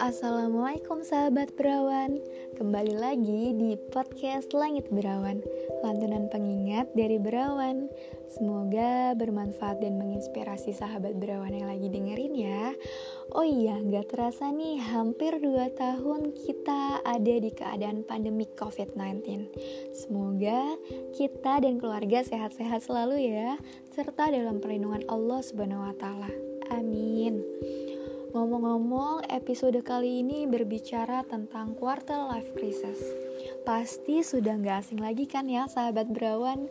Assalamualaikum sahabat berawan. Kembali lagi di podcast Langit Berawan Lantunan pengingat dari berawan. Semoga bermanfaat dan menginspirasi sahabat berawan yang lagi dengerin ya. Oh iya, gak terasa nih hampir 2 tahun kita ada di keadaan pandemi COVID-19 Semoga kita dan keluarga sehat-sehat selalu ya Serta dalam perlindungan Allah Subhanahu wa Ta'ala. Amin. Ngomong-ngomong, episode kali ini berbicara tentang quarter life crisis. Pasti sudah nggak asing lagi kan ya sahabat berawan?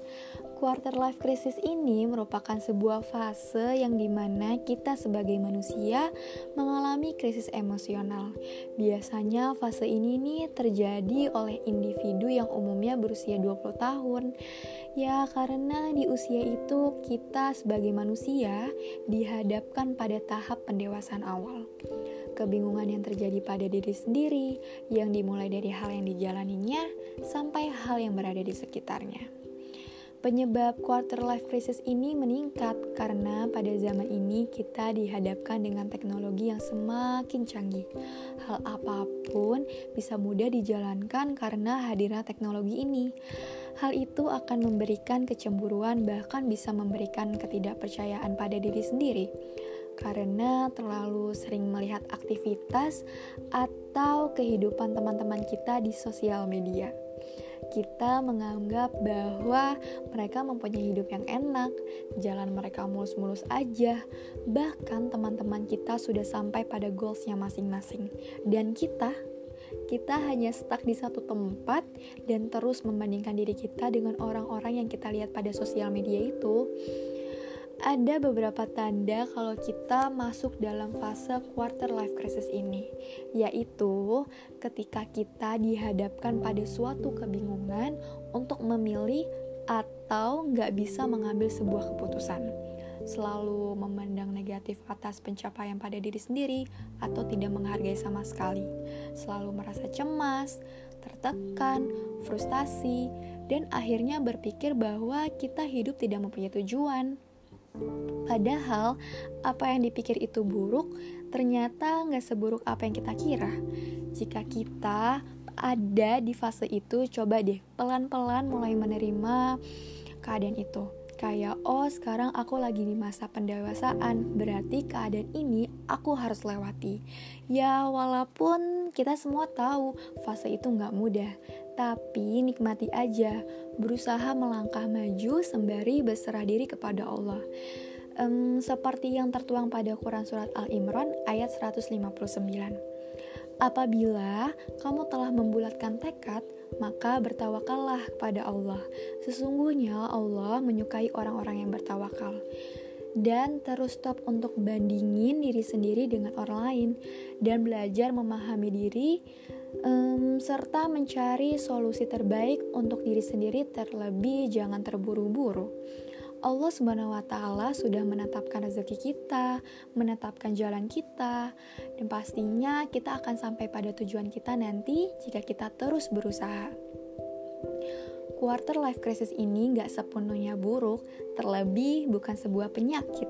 Quarter life crisis ini merupakan sebuah fase yang di mana kita sebagai manusia mengalami krisis emosional. Biasanya fase ini nih terjadi oleh individu yang umumnya berusia 20 tahun. Ya karena di usia itu kita sebagai manusia dihadapkan pada tahap pendewasaan awal kebingungan yang terjadi pada diri sendiri, yang dimulai dari hal yang dijalaninya sampai hal yang berada di sekitarnya. Penyebab quarter life crisis ini meningkat karena pada zaman ini kita dihadapkan dengan teknologi yang semakin canggih. Hal apa pun bisa mudah dijalankan karena hadirnya teknologi ini. Hal itu akan memberikan kecemburuan, bahkan bisa memberikan ketidakpercayaan pada diri sendiri karena terlalu sering melihat aktivitas atau kehidupan teman-teman kita di sosial media kita menganggap bahwa mereka mempunyai hidup yang enak, jalan mereka mulus-mulus aja, bahkan teman-teman kita sudah sampai pada goalsnya masing-masing. Dan kita, kita hanya stuck di satu tempat dan terus membandingkan diri kita dengan orang-orang yang kita lihat pada sosial media itu ada beberapa tanda kalau kita masuk dalam fase quarter life crisis ini, yaitu ketika kita dihadapkan pada suatu kebingungan untuk memilih atau nggak bisa mengambil sebuah keputusan. Selalu memandang negatif atas pencapaian pada diri sendiri atau tidak menghargai sama sekali. Selalu merasa cemas, tertekan, frustasi, dan akhirnya berpikir bahwa kita hidup tidak mempunyai tujuan Padahal apa yang dipikir itu buruk ternyata nggak seburuk apa yang kita kira. Jika kita ada di fase itu, coba deh pelan-pelan mulai menerima keadaan itu. Kayak, oh sekarang aku lagi di masa pendewasaan, berarti keadaan ini aku harus lewati. Ya walaupun kita semua tahu fase itu nggak mudah, tapi nikmati aja, berusaha melangkah maju sembari berserah diri kepada Allah. Um, seperti yang tertuang pada Quran Surat Al-Imran ayat 159. Apabila kamu telah membulatkan tekad, maka bertawakallah kepada Allah. Sesungguhnya Allah menyukai orang-orang yang bertawakal. Dan terus stop untuk bandingin diri sendiri dengan orang lain dan belajar memahami diri um, serta mencari solusi terbaik untuk diri sendiri terlebih jangan terburu-buru. Allah Subhanahu wa taala sudah menetapkan rezeki kita, menetapkan jalan kita, dan pastinya kita akan sampai pada tujuan kita nanti jika kita terus berusaha. Quarter life crisis ini gak sepenuhnya buruk, terlebih bukan sebuah penyakit.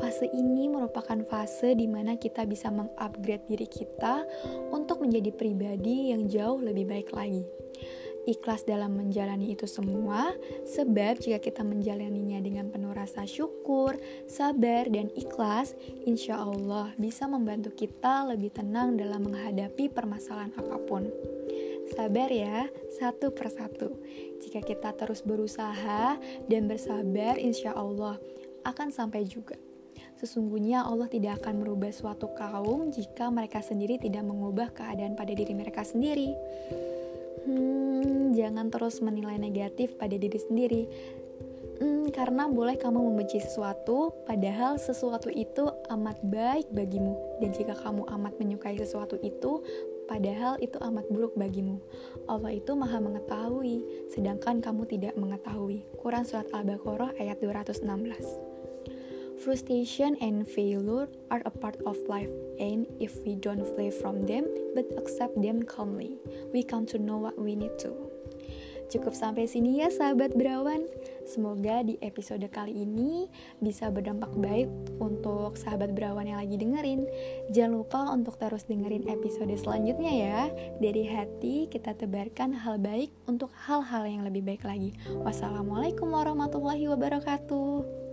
Fase ini merupakan fase di mana kita bisa mengupgrade diri kita untuk menjadi pribadi yang jauh lebih baik lagi. Ikhlas dalam menjalani itu semua, sebab jika kita menjalaninya dengan penuh rasa syukur, sabar, dan ikhlas, insya Allah bisa membantu kita lebih tenang dalam menghadapi permasalahan apa pun. Sabar ya, satu persatu. Jika kita terus berusaha dan bersabar, insya Allah akan sampai juga. Sesungguhnya Allah tidak akan merubah suatu kaum jika mereka sendiri tidak mengubah keadaan pada diri mereka sendiri. Hmm, jangan terus menilai negatif pada diri sendiri. Hmm, karena boleh kamu membenci sesuatu, padahal sesuatu itu amat baik bagimu. Dan jika kamu amat menyukai sesuatu itu, padahal itu amat buruk bagimu. Allah itu maha mengetahui, sedangkan kamu tidak mengetahui. Quran Surat Al-Baqarah ayat 216 Frustration and failure are a part of life, and if we don't flee from them but accept them calmly, we come to know what we need to. Cukup sampai sini ya sahabat berawan. Semoga di episode kali ini bisa berdampak baik untuk sahabat berawan yang lagi dengerin. Jangan lupa untuk terus dengerin episode selanjutnya ya. Dari hati kita tebarkan hal baik untuk hal-hal yang lebih baik lagi. Wassalamualaikum warahmatullahi wabarakatuh.